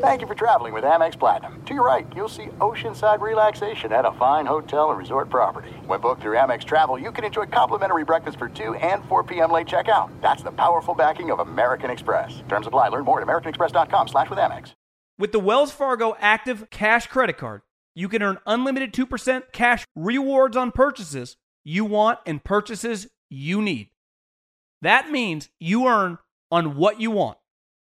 Thank you for traveling with Amex Platinum. To your right, you'll see oceanside relaxation at a fine hotel and resort property. When booked through Amex Travel, you can enjoy complimentary breakfast for 2 and 4 p.m. late checkout. That's the powerful backing of American Express. Terms apply. Learn more at americanexpress.com slash with Amex. With the Wells Fargo Active Cash Credit Card, you can earn unlimited 2% cash rewards on purchases you want and purchases you need. That means you earn on what you want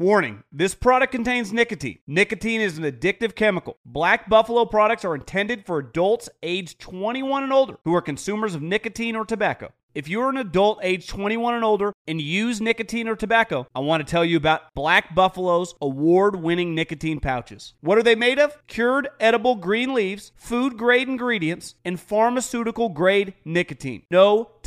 Warning this product contains nicotine. Nicotine is an addictive chemical. Black Buffalo products are intended for adults aged 21 and older who are consumers of nicotine or tobacco. If you're an adult age 21 and older and use nicotine or tobacco, I want to tell you about Black Buffalo's award winning nicotine pouches. What are they made of? Cured edible green leaves, food grade ingredients, and pharmaceutical grade nicotine. No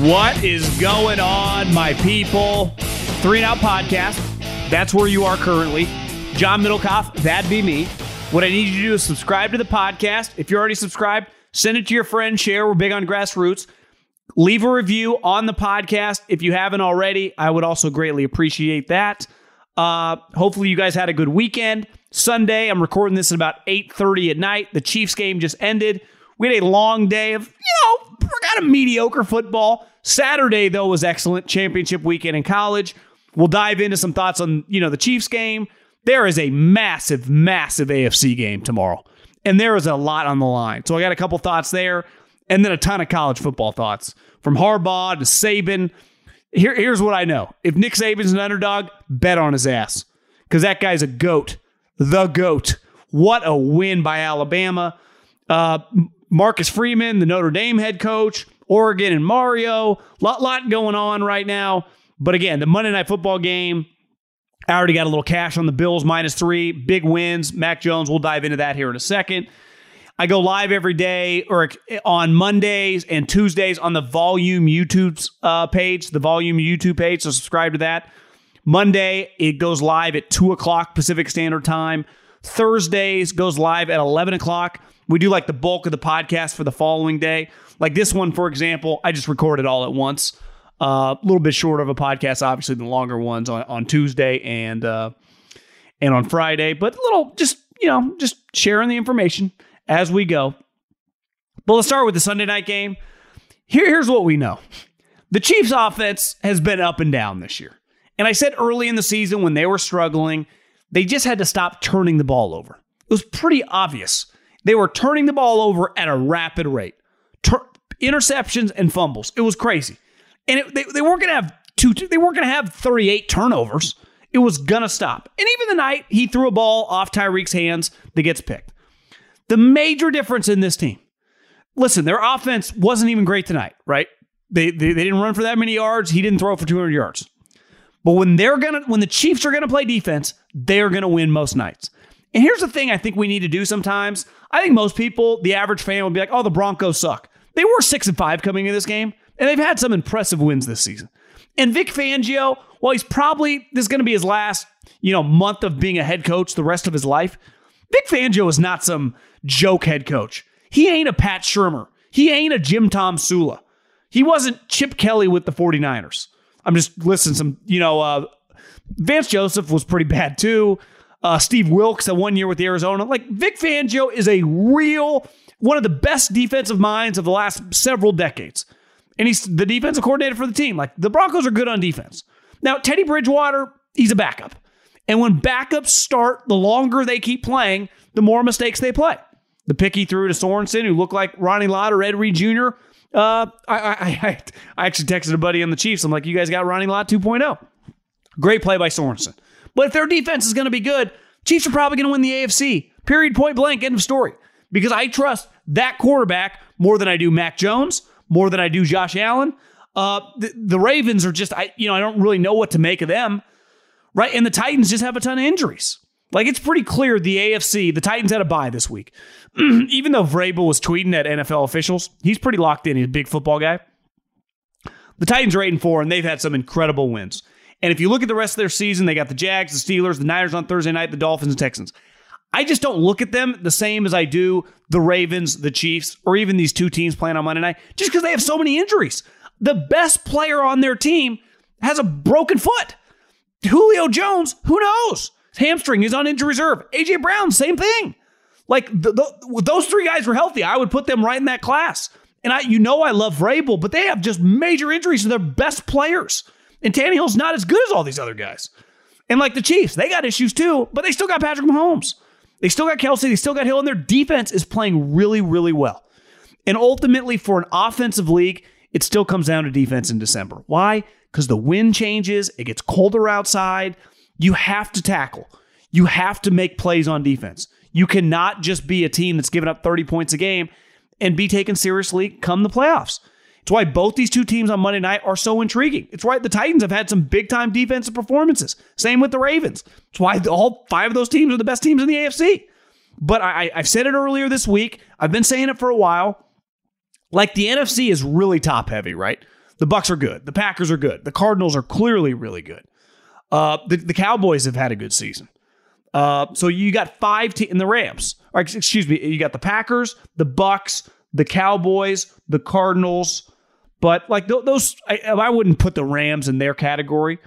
What is going on, my people? Three and Out Podcast. That's where you are currently. John Middlekauff, that'd be me. What I need you to do is subscribe to the podcast. If you're already subscribed, send it to your friend, share. We're big on grassroots. Leave a review on the podcast if you haven't already. I would also greatly appreciate that. Uh, hopefully, you guys had a good weekend. Sunday, I'm recording this at about 8:30 at night. The Chiefs game just ended. We had a long day of, you know, kind of mediocre football. Saturday, though, was excellent. Championship weekend in college. We'll dive into some thoughts on, you know, the Chiefs game. There is a massive, massive AFC game tomorrow. And there is a lot on the line. So I got a couple thoughts there, and then a ton of college football thoughts. From Harbaugh to Saban. Here, here's what I know. If Nick Saban's an underdog, bet on his ass. Because that guy's a goat. The goat. What a win by Alabama. Uh, Marcus Freeman, the Notre Dame head coach, Oregon and Mario. Lot, lot going on right now. But again, the Monday Night Football game, I already got a little cash on the Bills minus three. Big wins. Mac Jones, we'll dive into that here in a second. I go live every day or on Mondays and Tuesdays on the Volume YouTube uh, page, the Volume YouTube page. So subscribe to that. Monday, it goes live at 2 o'clock Pacific Standard Time. Thursdays goes live at 11 o'clock. We do like the bulk of the podcast for the following day. Like this one, for example, I just recorded all at once. Uh, a uh, little bit shorter of a podcast, obviously, than the longer ones on, on Tuesday and uh, and on Friday. But a little, just you know, just sharing the information as we go. But let's start with the Sunday night game. Here, here's what we know: the Chiefs' offense has been up and down this year. And I said early in the season when they were struggling, they just had to stop turning the ball over. It was pretty obvious they were turning the ball over at a rapid rate. Tur- interceptions and fumbles. It was crazy. And it, they, they weren't going to have two, they weren't going to have 38 turnovers. It was going to stop. And even the night he threw a ball off Tyreek's hands that gets picked. The major difference in this team, listen, their offense wasn't even great tonight, right? They, they, they didn't run for that many yards. He didn't throw for 200 yards. But when they're gonna, when the Chiefs are gonna play defense, they're gonna win most nights. And here's the thing I think we need to do sometimes. I think most people, the average fan, would be like, oh, the Broncos suck. They were six and five coming into this game, and they've had some impressive wins this season. And Vic Fangio, well, he's probably this is going to be his last, you know, month of being a head coach the rest of his life. Vic Fangio is not some joke head coach. He ain't a Pat Shurmur. He ain't a Jim Tomsula. He wasn't Chip Kelly with the 49ers. I'm just listening some, you know, uh, Vance Joseph was pretty bad too. Uh, Steve Wilks at one year with the Arizona. Like Vic Fangio is a real one of the best defensive minds of the last several decades. And he's the defensive coordinator for the team. Like the Broncos are good on defense. Now, Teddy Bridgewater, he's a backup. And when backups start, the longer they keep playing, the more mistakes they play. The pick he threw to Sorensen, who looked like Ronnie Lott or Ed Reed Jr. Uh, I, I, I, I actually texted a buddy on the Chiefs. I'm like, you guys got Ronnie Lott 2.0. Great play by Sorensen. But if their defense is going to be good, Chiefs are probably going to win the AFC. Period, point blank, end of story. Because I trust that quarterback more than I do Mac Jones, more than I do Josh Allen. Uh, the, the Ravens are just, I you know, I don't really know what to make of them, right? And the Titans just have a ton of injuries. Like it's pretty clear the AFC, the Titans had a bye this week. Even though Vrabel was tweeting at NFL officials, he's pretty locked in. He's a big football guy. The Titans are eight and four, and they've had some incredible wins. And if you look at the rest of their season, they got the Jags, the Steelers, the Niners on Thursday night, the Dolphins, and Texans. I just don't look at them the same as I do the Ravens, the Chiefs, or even these two teams playing on Monday night, just because they have so many injuries. The best player on their team has a broken foot. Julio Jones, who knows? His hamstring is on injury reserve. AJ Brown, same thing. Like the, the, those three guys were healthy. I would put them right in that class. And I, you know, I love Vrabel, but they have just major injuries to their best players. And Tannehill's not as good as all these other guys. And like the Chiefs, they got issues too, but they still got Patrick Mahomes. They still got Kelce. They still got Hill, and their defense is playing really, really well. And ultimately, for an offensive league, it still comes down to defense in December. Why? Because the wind changes, it gets colder outside. You have to tackle. You have to make plays on defense. You cannot just be a team that's giving up 30 points a game and be taken seriously come the playoffs. It's why both these two teams on Monday night are so intriguing. It's why the Titans have had some big time defensive performances. Same with the Ravens. It's why all five of those teams are the best teams in the AFC. But I, I've said it earlier this week. I've been saying it for a while. Like the NFC is really top heavy, right? The Bucs are good. The Packers are good. The Cardinals are clearly really good. Uh, the, the Cowboys have had a good season. Uh, so you got five te- in the Rams. Or excuse me, you got the Packers, the Bucs, the Cowboys, the Cardinals. But like th- those, I, I wouldn't put the Rams in their category.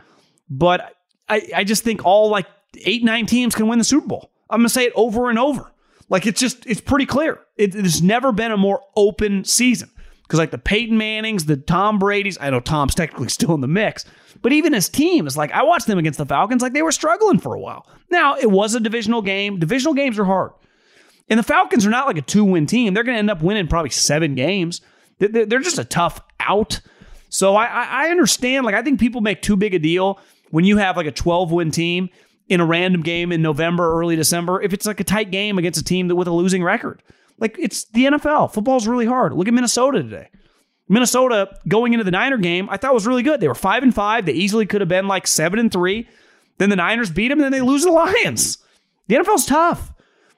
But I, I just think all like eight, nine teams can win the Super Bowl. I'm gonna say it over and over. Like it's just it's pretty clear. It, there's never been a more open season because like the Peyton Mannings, the Tom Brady's. I know Tom's technically still in the mix, but even his team is like I watched them against the Falcons. Like they were struggling for a while. Now it was a divisional game. Divisional games are hard. And the Falcons are not like a two win team. They're going to end up winning probably seven games. They're just a tough out. So I, I understand. Like, I think people make too big a deal when you have like a 12 win team in a random game in November, early December, if it's like a tight game against a team that with a losing record. Like, it's the NFL. Football's really hard. Look at Minnesota today. Minnesota going into the Niner game, I thought was really good. They were five and five. They easily could have been like seven and three. Then the Niners beat them, and then they lose the Lions. The NFL's tough.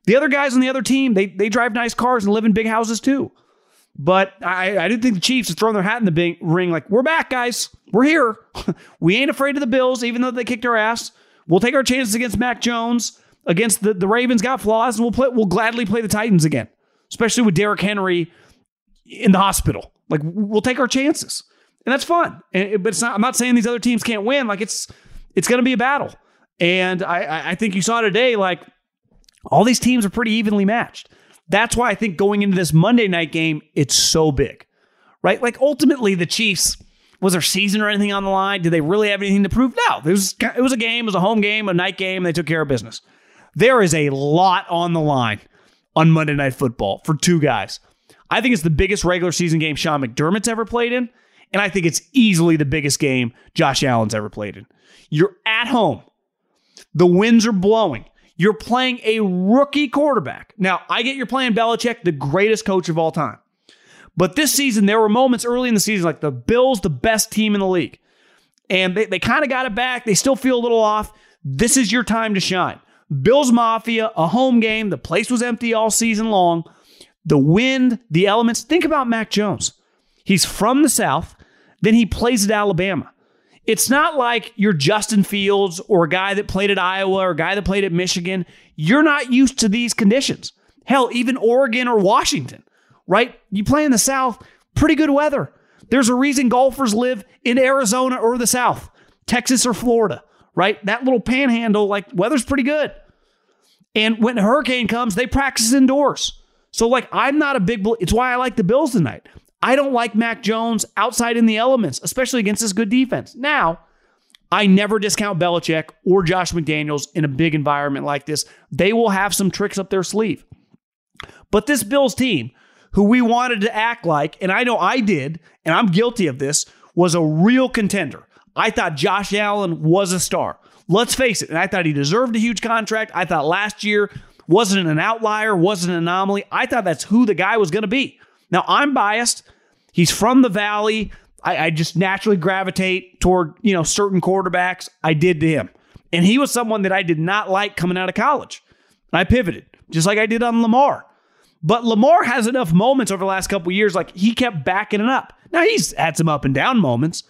The other guys on the other team, they they drive nice cars and live in big houses too. But I, I didn't think the Chiefs had thrown their hat in the big ring like, we're back, guys. We're here. we ain't afraid of the Bills, even though they kicked our ass. We'll take our chances against Mac Jones, against the, the Ravens got flaws, and we'll play we'll gladly play the Titans again. Especially with Derrick Henry in the hospital. Like we'll take our chances. And that's fun. And, but it's not I'm not saying these other teams can't win. Like it's it's gonna be a battle. And I, I think you saw today, like all these teams are pretty evenly matched. That's why I think going into this Monday night game, it's so big, right? Like ultimately, the Chiefs was their season or anything on the line? Did they really have anything to prove? No, it was it was a game, it was a home game, a night game. They took care of business. There is a lot on the line on Monday Night Football for two guys. I think it's the biggest regular season game Sean McDermott's ever played in, and I think it's easily the biggest game Josh Allen's ever played in. You're at home. The winds are blowing. You're playing a rookie quarterback. Now, I get you're playing Belichick, the greatest coach of all time. But this season, there were moments early in the season, like the Bills, the best team in the league. And they, they kind of got it back. They still feel a little off. This is your time to shine. Bills Mafia, a home game. The place was empty all season long. The wind, the elements. Think about Mac Jones. He's from the South, then he plays at Alabama. It's not like you're Justin Fields or a guy that played at Iowa or a guy that played at Michigan. You're not used to these conditions. Hell, even Oregon or Washington, right? You play in the South, pretty good weather. There's a reason golfers live in Arizona or the South, Texas or Florida, right? That little panhandle, like weather's pretty good. And when a hurricane comes, they practice indoors. So, like, I'm not a big, it's why I like the Bills tonight. I don't like Mac Jones outside in the elements, especially against this good defense. Now, I never discount Belichick or Josh McDaniels in a big environment like this. They will have some tricks up their sleeve. But this Bills team, who we wanted to act like, and I know I did, and I'm guilty of this, was a real contender. I thought Josh Allen was a star. Let's face it, and I thought he deserved a huge contract. I thought last year wasn't an outlier, wasn't an anomaly. I thought that's who the guy was going to be. Now, I'm biased. He's from the Valley. I, I, just naturally gravitate toward, you know, certain quarterbacks. I did to him. And he was someone that I did not like coming out of college. I pivoted, just like I did on Lamar. But Lamar has enough moments over the last couple years, like he kept backing it up. Now he's had some up and down moments.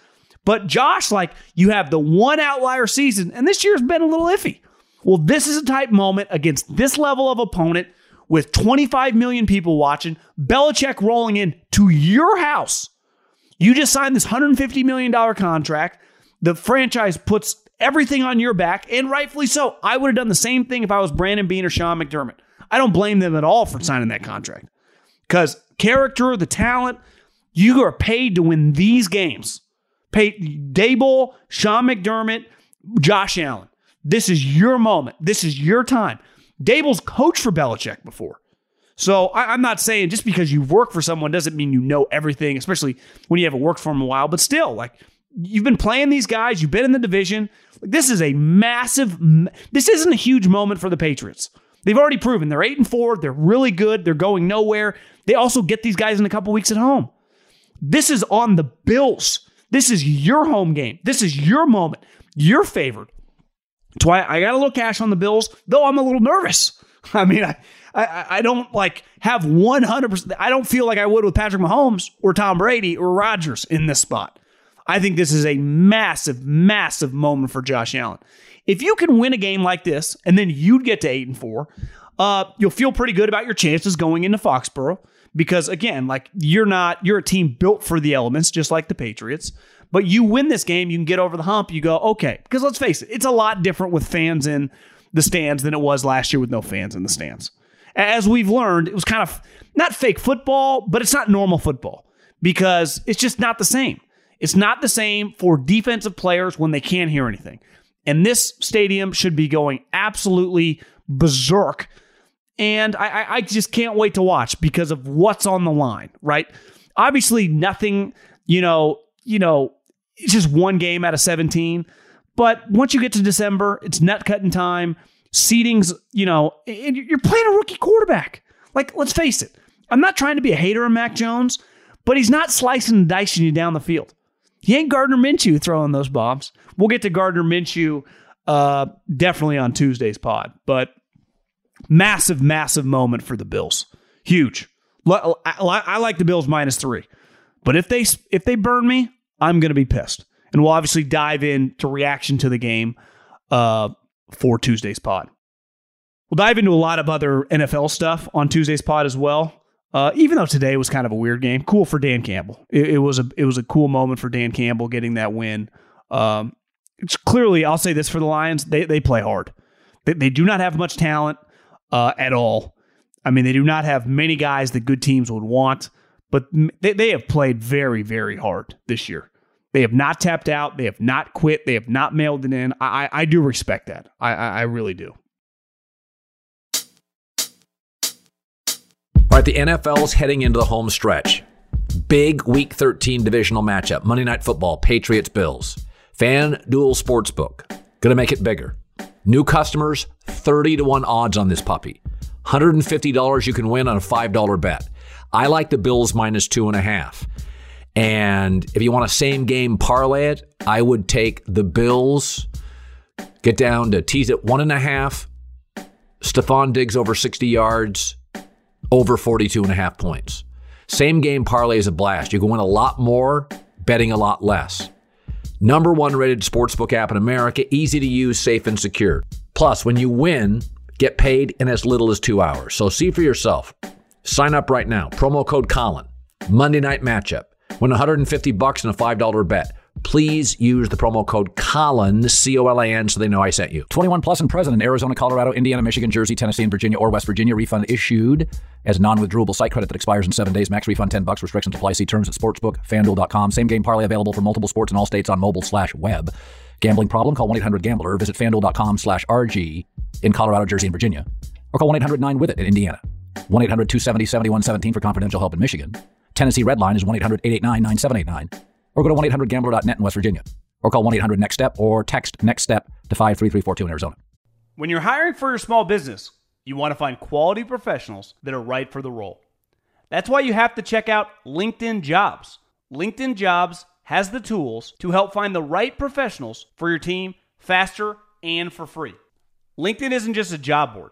But Josh, like you have the one outlier season, and this year's been a little iffy. Well, this is a type moment against this level of opponent with 25 million people watching, Belichick rolling in to your house. You just signed this $150 million contract. The franchise puts everything on your back, and rightfully so. I would have done the same thing if I was Brandon Beane or Sean McDermott. I don't blame them at all for signing that contract. Because character, the talent, you are paid to win these games. Paid Daboll, Sean McDermott, Josh Allen. This is your moment. This is your time. Daboll's coached for Belichick before. So I, am not saying just because you work for someone doesn't mean you know everything, especially when you haven't worked for them a while. But still, like you've been playing these guys, you've been in the division. Like, this is a massive. This isn't a huge moment for the Patriots. They've already proven they're eight and four. They're really good. They're going nowhere. They also get these guys in a couple weeks at home. This is on the Bills. This is your home game. This is your moment. You're favored. That's why I got a little cash on the Bills, though I'm a little nervous. I mean, I, I, I don't like have 100%. I don't feel like I would with Patrick Mahomes or Tom Brady or Rodgers in this spot. I think this is a massive, massive moment for Josh Allen. If you can win a game like this and then you'd get to eight and four, uh, you'll feel pretty good about your chances going into Foxborough because again, like you're not, you're a team built for the elements, just like the Patriots. But you win this game, you can get over the hump. You go, okay. Because let's face it, it's a lot different with fans in the stands than it was last year with no fans in the stands. As we've learned, it was kind of not fake football, but it's not normal football because it's just not the same. It's not the same for defensive players when they can't hear anything. And this stadium should be going absolutely berserk. And I, I just can't wait to watch because of what's on the line, right? Obviously, nothing, you know, you know, it's just one game out of 17. But once you get to December, it's nut cutting time. Seeding's, you know, and you're playing a rookie quarterback. Like, let's face it. I'm not trying to be a hater of Mac Jones, but he's not slicing and dicing you down the field. He ain't Gardner Minshew throwing those bombs. We'll get to Gardner Minshew uh, definitely on Tuesday's pod, but massive, massive moment for the Bills. Huge. I like the Bills minus three, but if they if they burn me, I'm going to be pissed. And we'll obviously dive into reaction to the game uh, for Tuesday's pod. We'll dive into a lot of other NFL stuff on Tuesday's pod as well. Uh, even though today was kind of a weird game, cool for Dan Campbell. It, it, was a it was a cool moment for Dan Campbell getting that win. Um, it's clearly, I'll say this for the Lions: they they play hard. They, they do not have much talent uh, at all. I mean, they do not have many guys that good teams would want but they, they have played very, very hard this year. They have not tapped out. They have not quit. They have not mailed it in. I, I, I do respect that. I, I, I really do. All right, the NFL's heading into the home stretch. Big Week 13 divisional matchup. Monday Night Football, Patriots Bills. FanDuel Sportsbook. Going to make it bigger. New customers, 30 to 1 odds on this puppy. $150 you can win on a $5 bet. I like the Bills minus two and a half. And if you want a same game parlay it, I would take the Bills, get down to tease it one and a half. Stefon Diggs over 60 yards, over 42 and a half points. Same game parlay is a blast. You can win a lot more, betting a lot less. Number one rated sportsbook app in America, easy to use, safe, and secure. Plus, when you win, get paid in as little as two hours. So see for yourself. Sign up right now. Promo code Colin. Monday night matchup. Win 150 bucks and a $5 bet please use the promo code Colin, C O L A N, so they know I sent you. 21 plus and present in Arizona, Colorado, Indiana, Michigan, Jersey, Tennessee, and Virginia, or West Virginia. Refund issued as non withdrawable site credit that expires in seven days. Max refund 10 bucks. Restrictions apply. See terms at sportsbook.fanduel.com. Same game parlay available for multiple sports in all states on mobile slash web. Gambling problem? Call 1 800 Gambler. Visit fanduel.com slash RG in Colorado, Jersey, and Virginia. Or call 1 800 9 with it in Indiana. 1 800 270 7117 for confidential help in Michigan. Tennessee Red Line is 1 800 889 9789 or go to 1-800-GAMBLER.net in West Virginia, or call 1-800-NEXT-STEP, or text NEXT STEP to 53342 in Arizona. When you're hiring for your small business, you want to find quality professionals that are right for the role. That's why you have to check out LinkedIn Jobs. LinkedIn Jobs has the tools to help find the right professionals for your team faster and for free. LinkedIn isn't just a job board.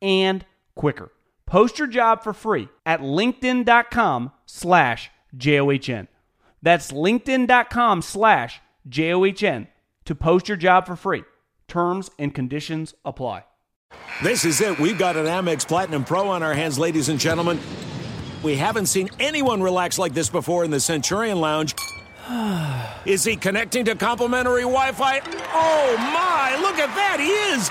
and quicker. Post your job for free at linkedin.com slash J-O-H-N. That's linkedin.com slash J-O-H-N to post your job for free. Terms and conditions apply. This is it. We've got an Amex Platinum Pro on our hands, ladies and gentlemen. We haven't seen anyone relax like this before in the Centurion Lounge. Is he connecting to complimentary Wi-Fi? Oh my, look at that, he is!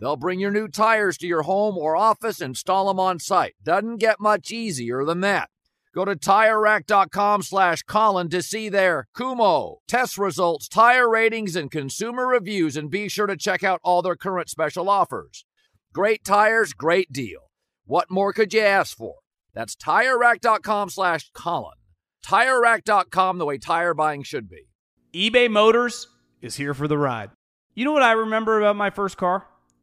They'll bring your new tires to your home or office, and install them on site. Doesn't get much easier than that. Go to TireRack.com slash Colin to see their Kumho test results, tire ratings, and consumer reviews, and be sure to check out all their current special offers. Great tires, great deal. What more could you ask for? That's TireRack.com slash Colin. TireRack.com, the way tire buying should be. eBay Motors is here for the ride. You know what I remember about my first car?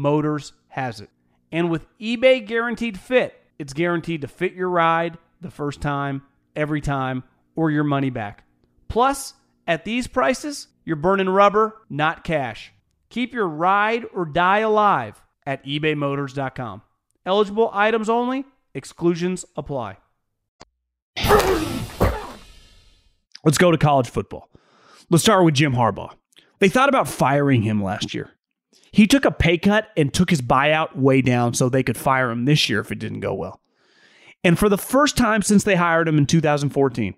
Motors has it. And with eBay Guaranteed Fit, it's guaranteed to fit your ride the first time, every time, or your money back. Plus, at these prices, you're burning rubber, not cash. Keep your ride or die alive at ebaymotors.com. Eligible items only, exclusions apply. Let's go to college football. Let's start with Jim Harbaugh. They thought about firing him last year. He took a pay cut and took his buyout way down so they could fire him this year if it didn't go well. And for the first time since they hired him in 2014,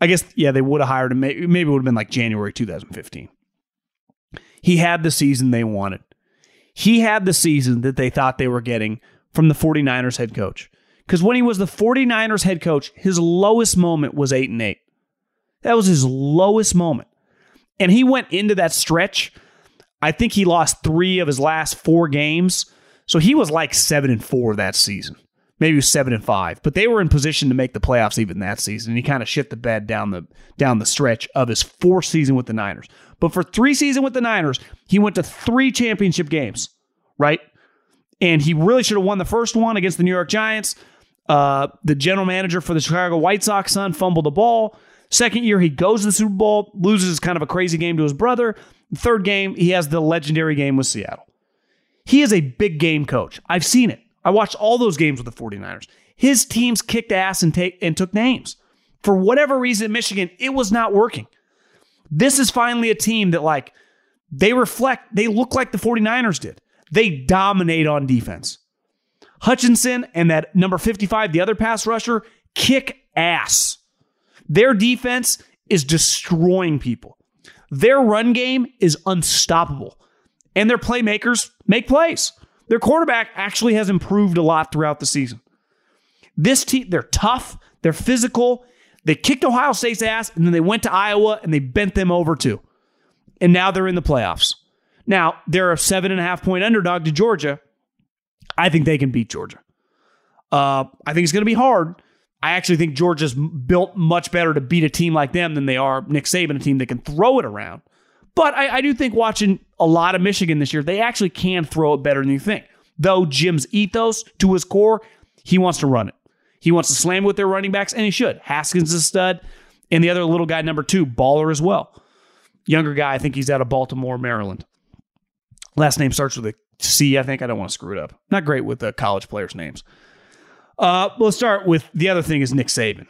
I guess, yeah, they would have hired him. Maybe, it would have been like January 2015. He had the season they wanted. He had the season that they thought they were getting from the 49ers head coach. Because when he was the 49ers head coach, his lowest moment was 8 and 8. That was his lowest moment. And he went into that stretch. I think he lost three of his last four games. So he was like 7 and 4 that season. Maybe 7 and 5. But they were in position to make the playoffs even that season. And he kind of shit the bed down the down the stretch of his fourth season with the Niners. But for three season with the Niners, he went to three championship games, right? And he really should have won the first one against the New York Giants. Uh, the general manager for the Chicago White Sox son fumbled the ball. Second year, he goes to the Super Bowl, loses kind of a crazy game to his brother. Third game, he has the legendary game with Seattle. He is a big game coach. I've seen it. I watched all those games with the 49ers. His teams kicked ass and, take, and took names. For whatever reason, Michigan, it was not working. This is finally a team that, like, they reflect, they look like the 49ers did. They dominate on defense. Hutchinson and that number 55, the other pass rusher, kick ass. Their defense is destroying people. Their run game is unstoppable. And their playmakers make plays. Their quarterback actually has improved a lot throughout the season. This team, they're tough, they're physical. They kicked Ohio State's ass, and then they went to Iowa and they bent them over too. And now they're in the playoffs. Now, they're a seven and a half point underdog to Georgia. I think they can beat Georgia. Uh, I think it's going to be hard. I actually think Georgia's built much better to beat a team like them than they are Nick Saban, a team that can throw it around. But I, I do think watching a lot of Michigan this year, they actually can throw it better than you think. Though Jim's ethos to his core, he wants to run it. He wants to slam with their running backs, and he should. Haskins is a stud, and the other little guy, number two, baller as well. Younger guy, I think he's out of Baltimore, Maryland. Last name starts with a C, I think. I don't want to screw it up. Not great with the college players' names. Uh, let's start with the other thing is Nick Saban.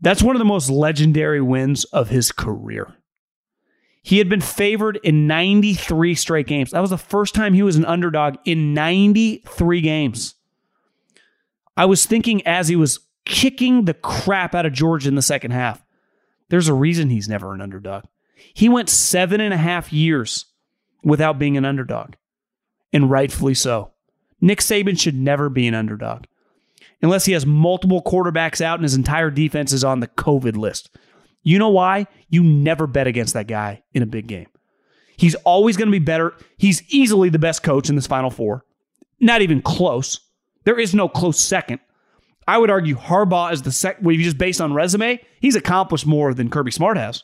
That's one of the most legendary wins of his career. He had been favored in 93 straight games. That was the first time he was an underdog in 93 games. I was thinking as he was kicking the crap out of Georgia in the second half, there's a reason he's never an underdog. He went seven and a half years without being an underdog, and rightfully so. Nick Saban should never be an underdog unless he has multiple quarterbacks out and his entire defense is on the COVID list. You know why? You never bet against that guy in a big game. He's always going to be better. He's easily the best coach in this Final Four. Not even close. There is no close second. I would argue Harbaugh is the second. Well, if you just based on resume, he's accomplished more than Kirby Smart has.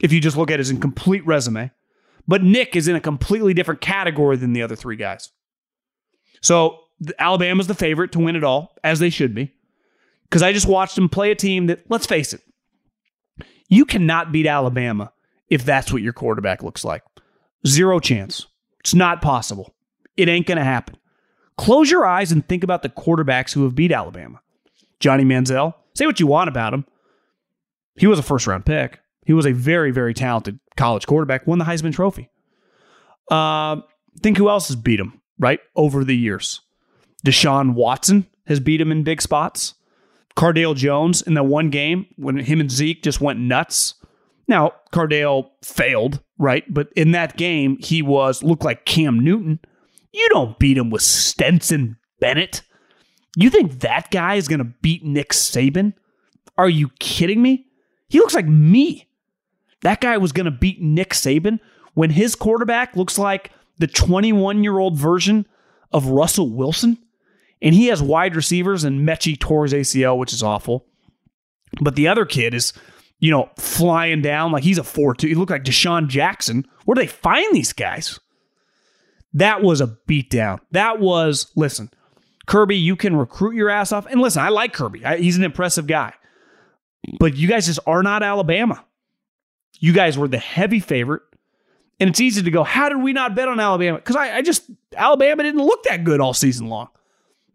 If you just look at his incomplete resume, but Nick is in a completely different category than the other three guys. So Alabama's the favorite to win it all, as they should be. Because I just watched them play a team that, let's face it, you cannot beat Alabama if that's what your quarterback looks like. Zero chance. It's not possible. It ain't going to happen. Close your eyes and think about the quarterbacks who have beat Alabama. Johnny Manziel, say what you want about him. He was a first round pick. He was a very, very talented college quarterback, won the Heisman Trophy. Uh, think who else has beat him, right, over the years? Deshaun Watson has beat him in big spots. Cardale Jones in that one game when him and Zeke just went nuts. Now, Cardale failed, right? But in that game, he was looked like Cam Newton. You don't beat him with Stetson Bennett. You think that guy is going to beat Nick Saban? Are you kidding me? He looks like me. That guy was going to beat Nick Saban when his quarterback looks like the 21 year old version of Russell Wilson. And he has wide receivers, and Metchie tore his ACL, which is awful. But the other kid is, you know, flying down like he's a 4 2. He looked like DeSean Jackson. Where do they find these guys? That was a beatdown. That was, listen, Kirby, you can recruit your ass off. And listen, I like Kirby, I, he's an impressive guy. But you guys just are not Alabama. You guys were the heavy favorite. And it's easy to go, how did we not bet on Alabama? Because I, I just, Alabama didn't look that good all season long.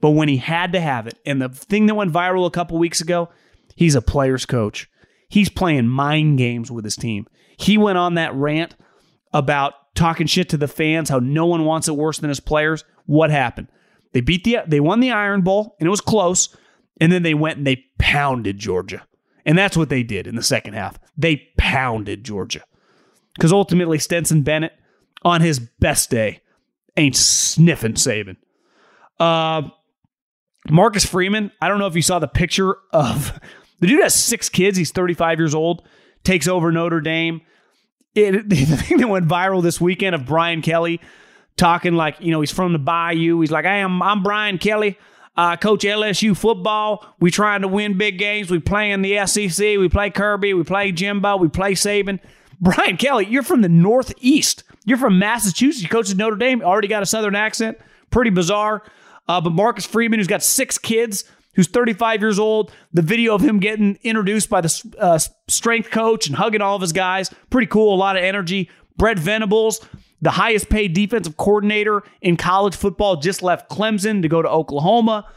But when he had to have it, and the thing that went viral a couple weeks ago, he's a player's coach. He's playing mind games with his team. He went on that rant about talking shit to the fans, how no one wants it worse than his players. What happened? They beat the they won the Iron Bowl and it was close. And then they went and they pounded Georgia. And that's what they did in the second half. They pounded Georgia. Because ultimately, Stetson Bennett, on his best day, ain't sniffing Saban. Uh, Marcus Freeman, I don't know if you saw the picture of the dude has six kids. He's 35 years old, takes over Notre Dame. It, the thing that went viral this weekend of Brian Kelly talking like, you know, he's from the Bayou. He's like, I am, I'm Brian Kelly. Uh, coach LSU football. We trying to win big games. We play in the SEC. We play Kirby. We play Jimbo. We play Saban. Brian Kelly, you're from the Northeast. You're from Massachusetts. You coach at Notre Dame. Already got a Southern accent. Pretty bizarre. Uh, but Marcus Freeman, who's got six kids, who's 35 years old, the video of him getting introduced by the uh, strength coach and hugging all of his guys, pretty cool. A lot of energy. Brent Venables, the highest paid defensive coordinator in college football, just left Clemson to go to Oklahoma.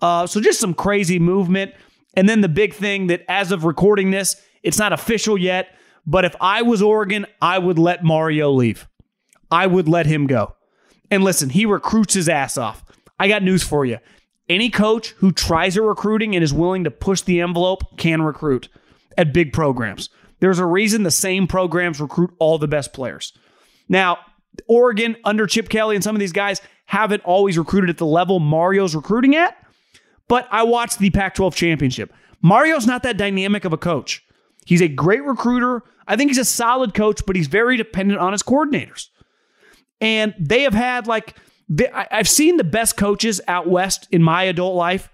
Uh, so just some crazy movement. And then the big thing that, as of recording this, it's not official yet, but if I was Oregon, I would let Mario leave. I would let him go. And listen, he recruits his ass off. I got news for you. Any coach who tries at recruiting and is willing to push the envelope can recruit at big programs. There's a reason the same programs recruit all the best players. Now, Oregon under Chip Kelly and some of these guys haven't always recruited at the level Mario's recruiting at, but I watched the Pac 12 championship. Mario's not that dynamic of a coach. He's a great recruiter. I think he's a solid coach, but he's very dependent on his coordinators. And they have had like I've seen the best coaches out west in my adult life.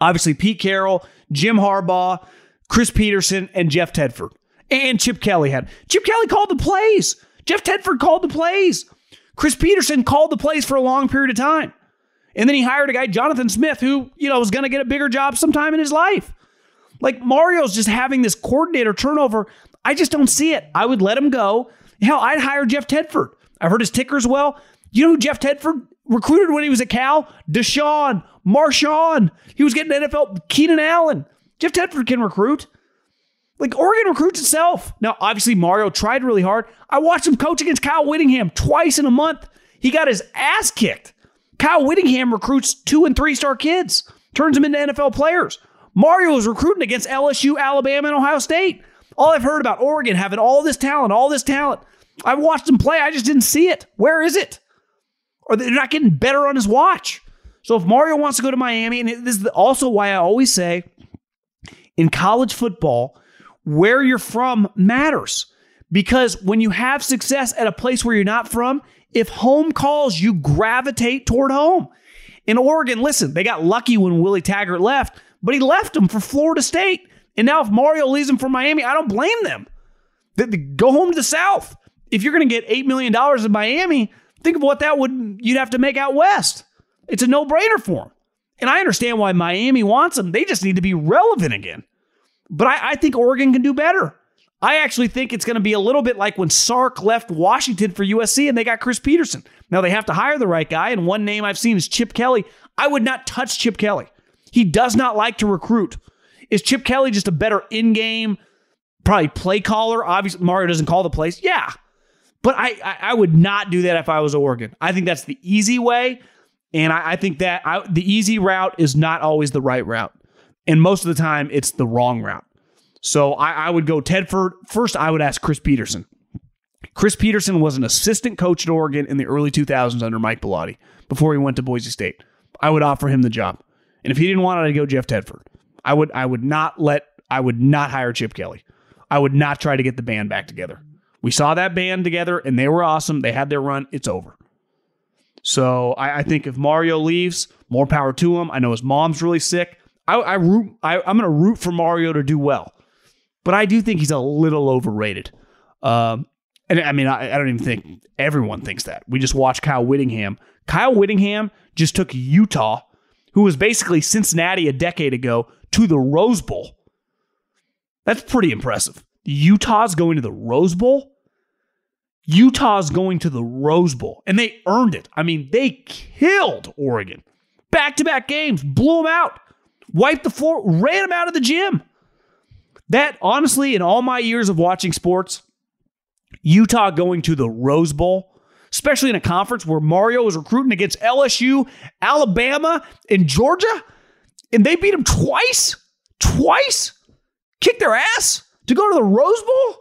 Obviously, Pete Carroll, Jim Harbaugh, Chris Petersen, and Jeff Tedford. And Chip Kelly had. Chip Kelly called the plays. Jeff Tedford called the plays. Chris Petersen called the plays for a long period of time. And then he hired a guy, Jonathan Smith, who, you know, was going to get a bigger job sometime in his life. Like Mario's just having this coordinator turnover. I just don't see it. I would let him go. Hell, I'd hire Jeff Tedford. I've heard his tickers well. You know who Jeff Tedford recruited when he was at Cal? Deshaun, Marshawn. He was getting NFL. Keenan Allen. Jeff Tedford can recruit. Like Oregon recruits itself. Now, obviously, Mario tried really hard. I watched him coach against Kyle Whittingham twice in a month. He got his ass kicked. Kyle Whittingham recruits two and three star kids, turns them into NFL players. Mario is recruiting against LSU, Alabama, and Ohio State. All I've heard about Oregon having all this talent, all this talent. I've watched them play. I just didn't see it. Where is it? Or they're not getting better on his watch. So if Mario wants to go to Miami, and this is also why I always say in college football, where you're from matters. Because when you have success at a place where you're not from, if home calls, you gravitate toward home. In Oregon, listen, they got lucky when Willie Taggart left, but he left them for Florida State. And now if Mario leaves them for Miami, I don't blame them. They, they go home to the South. If you're going to get $8 million in Miami, Think of what that would you'd have to make out west. It's a no-brainer for them. And I understand why Miami wants them. They just need to be relevant again. But I, I think Oregon can do better. I actually think it's going to be a little bit like when Sark left Washington for USC and they got Chris Petersen. Now they have to hire the right guy, and one name I've seen is Chip Kelly. I would not touch Chip Kelly. He does not like to recruit. Is Chip Kelly just a better in-game, probably play caller? Obviously, Mario doesn't call the plays. Yeah, but I, I, I would not do that if I was Oregon. I think that's the easy way. And I, I think that I, the easy route is not always the right route. And most of the time, it's the wrong route. So I, I would go Tedford. First, I would ask Chris Petersen. Chris Petersen was an assistant coach at Oregon in the early 2000s under Mike Bellotti before he went to Boise State. I would offer him the job. And if he didn't want it, I'd go Jeff Tedford. I would I would not let I would not hire Chip Kelly. I would not try to get the band back together. We saw that band together and they were awesome. They had their run. It's over. So I, I think if Mario leaves, more power to him. I know his mom's really sick. I, I root. I, am going to root for Mario to do well, but I do think he's a little overrated. Um, and I mean, I, I don't even think everyone thinks that. We just watched Kyle Whittingham. Kyle Whittingham just took Utah, who was basically Cincinnati a decade ago, to the Rose Bowl. That's pretty impressive. Utah's going to the Rose Bowl. Utah's going to the Rose Bowl, and they earned it. I mean, they killed Oregon. Back to back games, blew them out, wiped the floor, ran them out of the gym. That, honestly, in all my years of watching sports, Utah going to the Rose Bowl especially in a conference where Mario was recruiting against LSU, Alabama, and Georgia, and they beat him twice, twice, kicked their ass to go to the Rose Bowl?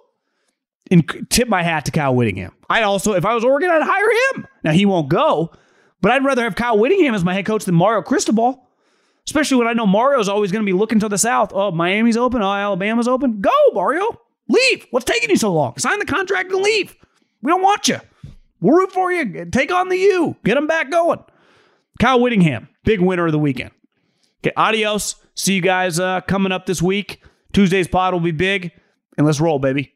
And tip my hat to Kyle Whittingham. I'd also, if I was Oregon, I'd hire him. Now he won't go, but I'd rather have Kyle Whittingham as my head coach than Mario Cristobal. Especially when I know Mario's always going to be looking to the south. Oh, Miami's open. Oh, Alabama's open. Go, Mario. Leave. What's taking you so long? Sign the contract and leave. We don't want you. We'll root for you. Take on the U. Get them back going. Kyle Whittingham, big winner of the weekend. Okay, adios. See you guys uh, coming up this week. Tuesday's pod will be big. And let's roll, baby.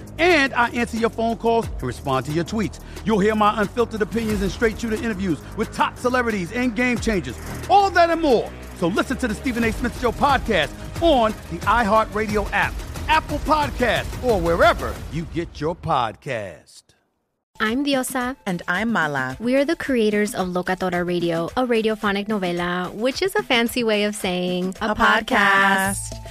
and I answer your phone calls and respond to your tweets. You'll hear my unfiltered opinions and straight shooter interviews with top celebrities and game changers. All that and more. So listen to the Stephen A. Smith Show podcast on the iHeartRadio app, Apple Podcasts, or wherever you get your podcast. I'm Diosa. And I'm Mala. We are the creators of Locatora Radio, a radiophonic novela, which is a fancy way of saying a, a podcast. podcast.